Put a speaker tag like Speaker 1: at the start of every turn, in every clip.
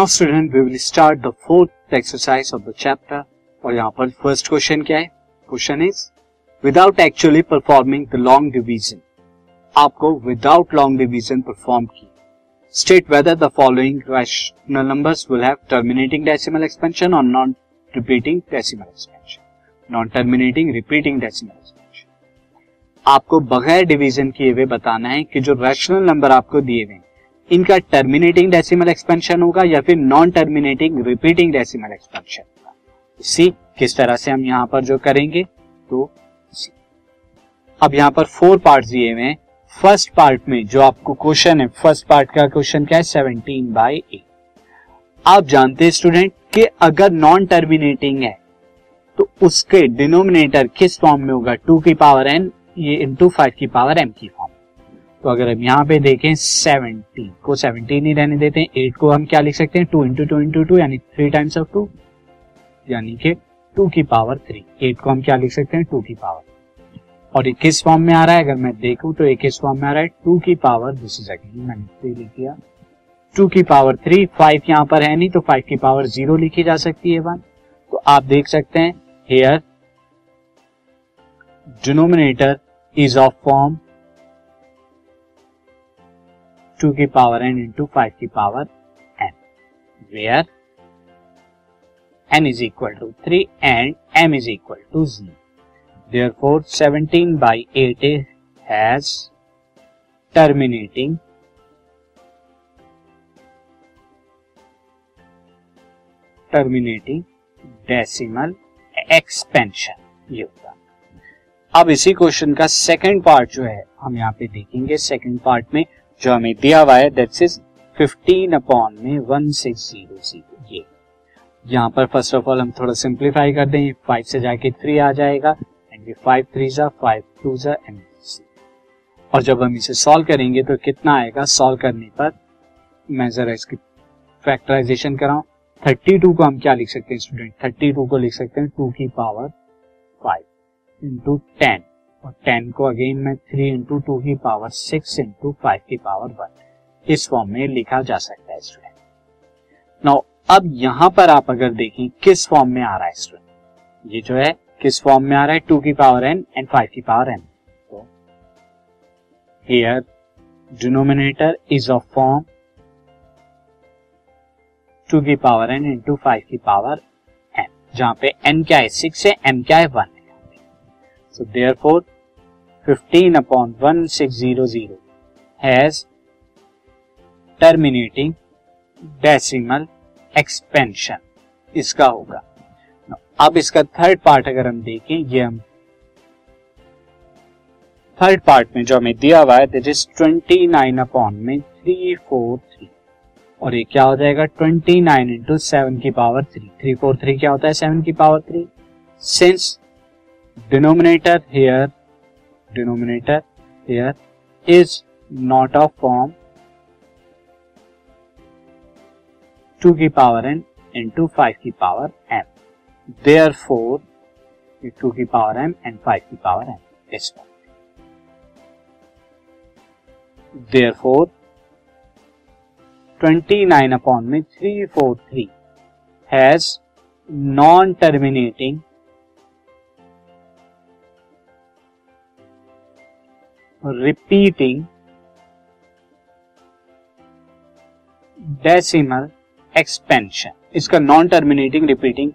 Speaker 1: Now student we will start the fourth exercise of the chapter और यहाँ पर first question क्या है? Question is without actually performing the long division आपको without long division perform की state whether the following rational numbers will have terminating decimal expansion और non repeating decimal expansion non terminating repeating decimal expansion आपको बगैर division किए हुए बताना है कि जो रैशनल नंबर आपको दिए हुए इनका टर्मिनेटिंग डेसिमल एक्सपेंशन होगा या फिर non terminating repeating decimal expansion होगा। सी किस तरह से हम यहाँ पर जो करेंगे तो अब यहाँ पर फोर पार्ट दिए हुए हैं। फ़र्स्ट पार्ट में जो आपको क्वेश्चन है फ़र्स्ट पार्ट का क्वेश्चन क्या है? सेवनटीन बाई एट आप जानते हैं स्टूडेंट कि अगर नॉन टर्मिनेटिंग है तो उसके डिनोमिनेटर किस फॉर्म में होगा? टू की पावर एन ये इंटू फाइव की पावर एम की फॉर्म तो अगर हम यहाँ पे देखें सेवनटीन को सेवनटीन ही रहने देते हैं एट को हम क्या लिख सकते हैं? Two into two into two यानी थ्री टाइम्स ऑफ़ टू यानी कि टू की पावर थ्री एट को हम क्या लिख सकते हैं? टू की पावर और ये किस फॉर्म में आ रहा है? अगर मैं देखूँ तो एक किस फॉर्म में आ रहा है? टू की पावर दिस इज़ अगेन मैंने थ्री लिख दिया। टू की पावर थ्री फाइव यहाँ पर है नहीं तो फाइव की पावर ज़ीरो लिखी जा सकती है वन तो आप देख सकते हैं here denominator is of form two की पावर एन इंटू फाइव की power N where N is equal to three and M is equal to zero therefore seventeen by has terminating terminating decimal expansion ये होगा अब इसी question का second part जो है, हम यहाँ पे देखेंगे सेकंड पार्ट में जो हमें दिया हुआ है दैट्स इज़ 15 अपॉन में 1600 ये। यहाँ पर फ़र्स्ट ऑफ़ ऑल हम थोड़ा सिंप्लीफाई कर दें फाइव से जाके थ्री आ जाएगा एंड ये फाइव थ्री जा फाइव टू जा एंड और जब हम इसे सॉल्व करेंगे तो कितना आएगा? सॉल्व करने पर मैं जरा इसकी फैक्टराइजेशन कराऊं। थर्टी टू को हम क्या लिख सकते हैं स्टूडेंट थर्टी टू को लिख सकते हैं टू की पावर फाइव इंटू टेन और टेन को अगेन में थ्री इंटू टू की पावर सिक्स इंटू फाइव की पावर वन इस फॉर्म में लिखा जा सकता है स्टूडेंट नाउ अब यहाँ पर आप अगर देखें, किस फॉर्म में आ रहा है स्टूडेंट ये जो है, किस फॉर्म में आ रहा है? टू की पावर एन एंड फाइव की पावर एन तो here denominator is of form two की पावर एन इंटू फाइव की पावर एन जहाँ पे एन क्या है? सिक्स है एम क्या है? वन है. So therefore 15 upon 1600 has terminating decimal expansion. इसका होगा। अब इसका थर्ड पार्ट अगर हम देखें, ये हम थर्ड पार्ट में जो हमें दिया हुआ है दैट इज़ 29 अपॉन में 343 और ये क्या हो जाएगा? 29 नाइन इंटू सेवन की power three three four three क्या होता है? सेवन की power three since denominator here denominator here is not of form 2 की पावर n into 5 की पावर m therefore 2 की पावर m and 5 की power m is form therefore 29 upon में 343 has non repeating decimal expansion इसका non terminating repeating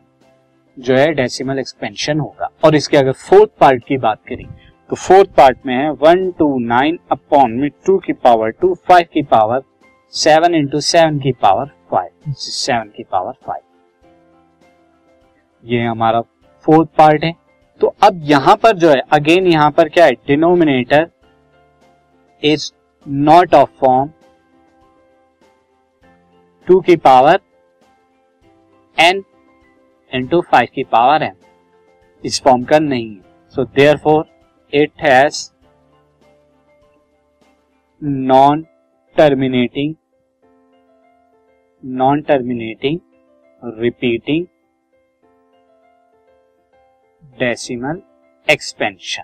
Speaker 1: जो है decimal expansion होगा। और इसके अगर फोर्थ पार्ट की बात करें तो फोर्थ पार्ट में है वन टू नाइन अपॉन में टू की पावर टू फाइव की पावर सेवन इंटू सेवन की पावर फाइव सेवन की पावर फाइव ये हमारा फोर्थ पार्ट है। तो अब यहाँ पर जो है अगेन यहाँ पर क्या है denominator is not of form two की पावर एन इंटू फाइव की पावर एन इस फॉर्म का नहीं है। So therefore it has non terminating non terminating repeating decimal
Speaker 2: expansion